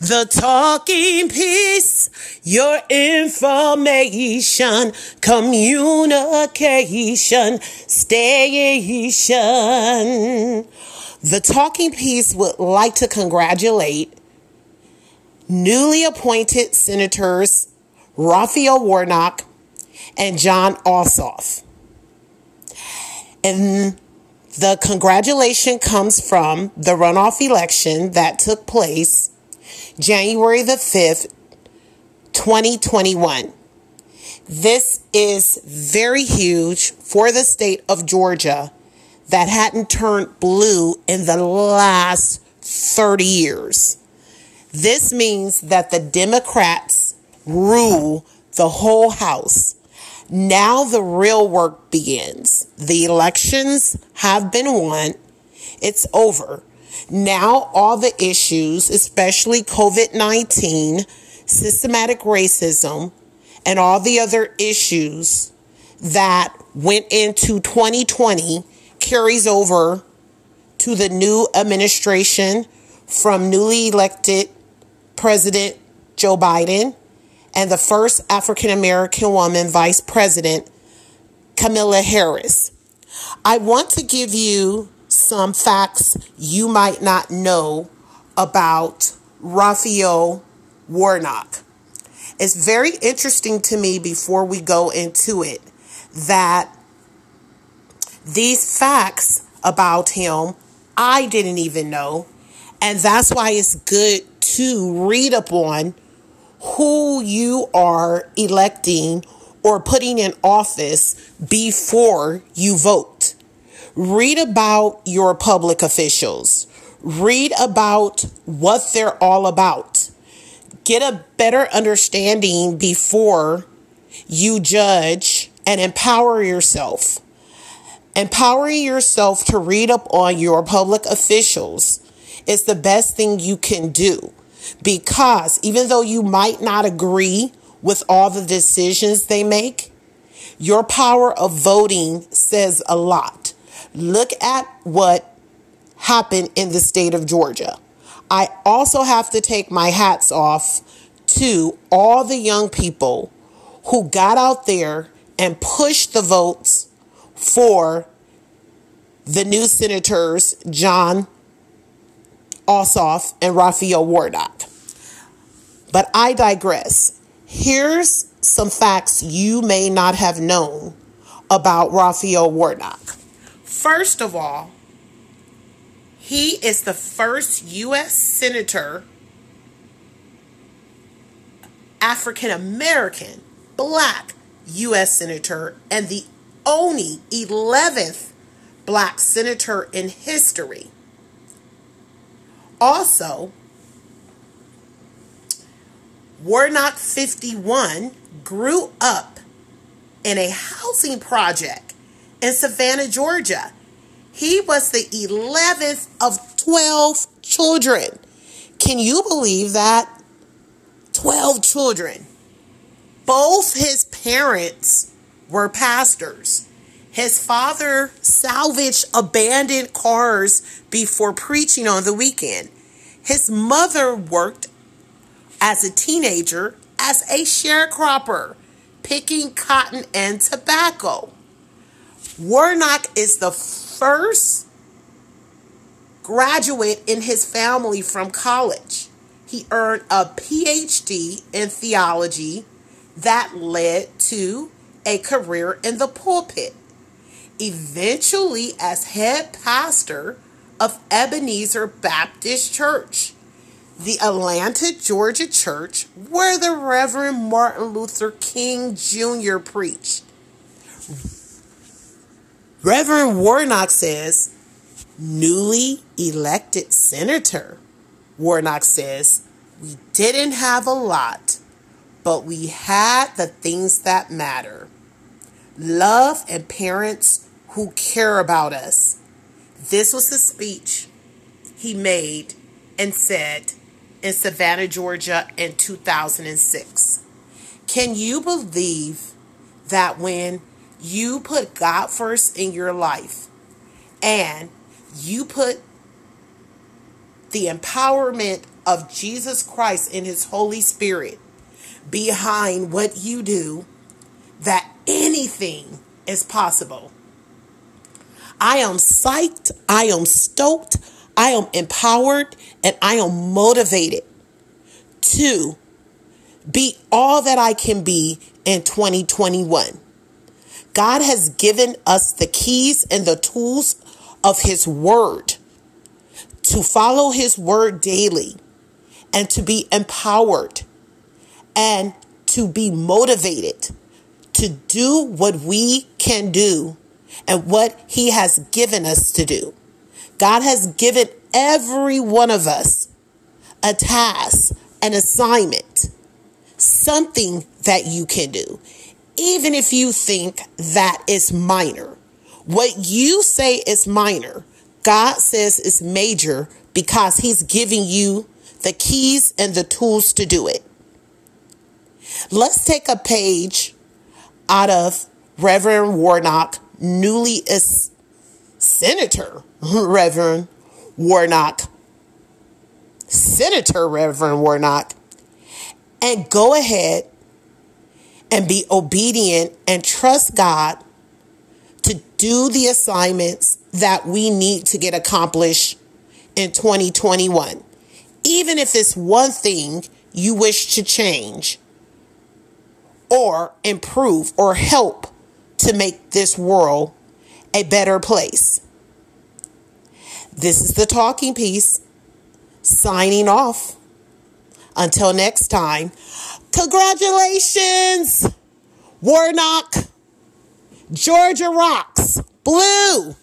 The talking piece, your information, communication, station. The talking piece would like to congratulate newly appointed senators Raphael Warnock and Jon Ossoff. And the congratulation comes from the runoff election that took place January the 5th, 2021. This is very huge for the state of Georgia that hadn't turned blue in the last 30 years. This means that the Democrats rule the whole House. Now the real work begins. The elections have been won. It's over. Now all the issues, especially COVID 19, systematic racism, and all the other issues that went into 2020 carries over to the new administration from newly elected President Joe Biden and the first African American woman vice president, Kamala Harris. I want to give you some facts you might not know about Raphael Warnock. It's very interesting to me before we go into it that these facts about him I didn't even know. And that's why it's good to read up on who you are electing or putting in office before you vote. Read about your public officials. Read about what they're all about. Get a better understanding before you judge and empower yourself. Empowering yourself to read up on your public officials is the best thing you can do because even though you might not agree with all the decisions they make, your power of voting says a lot. Look at what happened in the state of Georgia. I also have to take my hats off to all the young people who got out there and pushed the votes for the new senators, Jon Ossoff and Raphael Warnock. But I digress. Here's some facts you may not have known about Raphael Warnock. First of all, he is the first U.S. Senator, African American, black U.S. Senator, and the only 11th black senator in history also, Warnock 51 grew up in a housing project in Savannah, Georgia. He was the 11th of 12 children. Can you believe that? 12 children. Both his parents were pastors. His father salvaged abandoned cars before preaching on the weekend. His mother worked as a teenager as a sharecropper, picking cotton and tobacco. Warnock is the first graduate in his family from college. He earned a PhD in theology that led to a career in the pulpit eventually as head pastor of Ebenezer Baptist Church, the Atlanta, Georgia church where the Reverend Martin Luther King Jr. preached. Reverend Warnock says, newly elected senator. Warnock says, we didn't have a lot, but we had the things that matter love and parents who care about us. This was the speech he made and said in Savannah, Georgia in 2006. Can you believe that when you put God first in your life and you put the empowerment of Jesus Christ and His Holy Spirit behind what you do that anything is possible. I am psyched, I am stoked, I am empowered, and I am motivated to be all that I can be in 2021. God has given us the keys and the tools of His Word to follow His Word daily and to be empowered and to be motivated to do what we can do and what He has given us to do. God has given every one of us a task, an assignment, something that you can do, even if you think that is minor. What you say is minor, God says is major because He's giving you the keys and the tools to do it. Let's take a page out of Reverend Warnock, newly Senator Reverend Warnock, Senator Reverend Warnock, and go ahead and be obedient and trust God to do the assignments that we need to get accomplished in 2021. Even if it's one thing you wish to change or improve or help to make this world a better place. This is the talking piece. Signing off. Until next time, congratulations, Warnock, Georgia Rocks, Blue.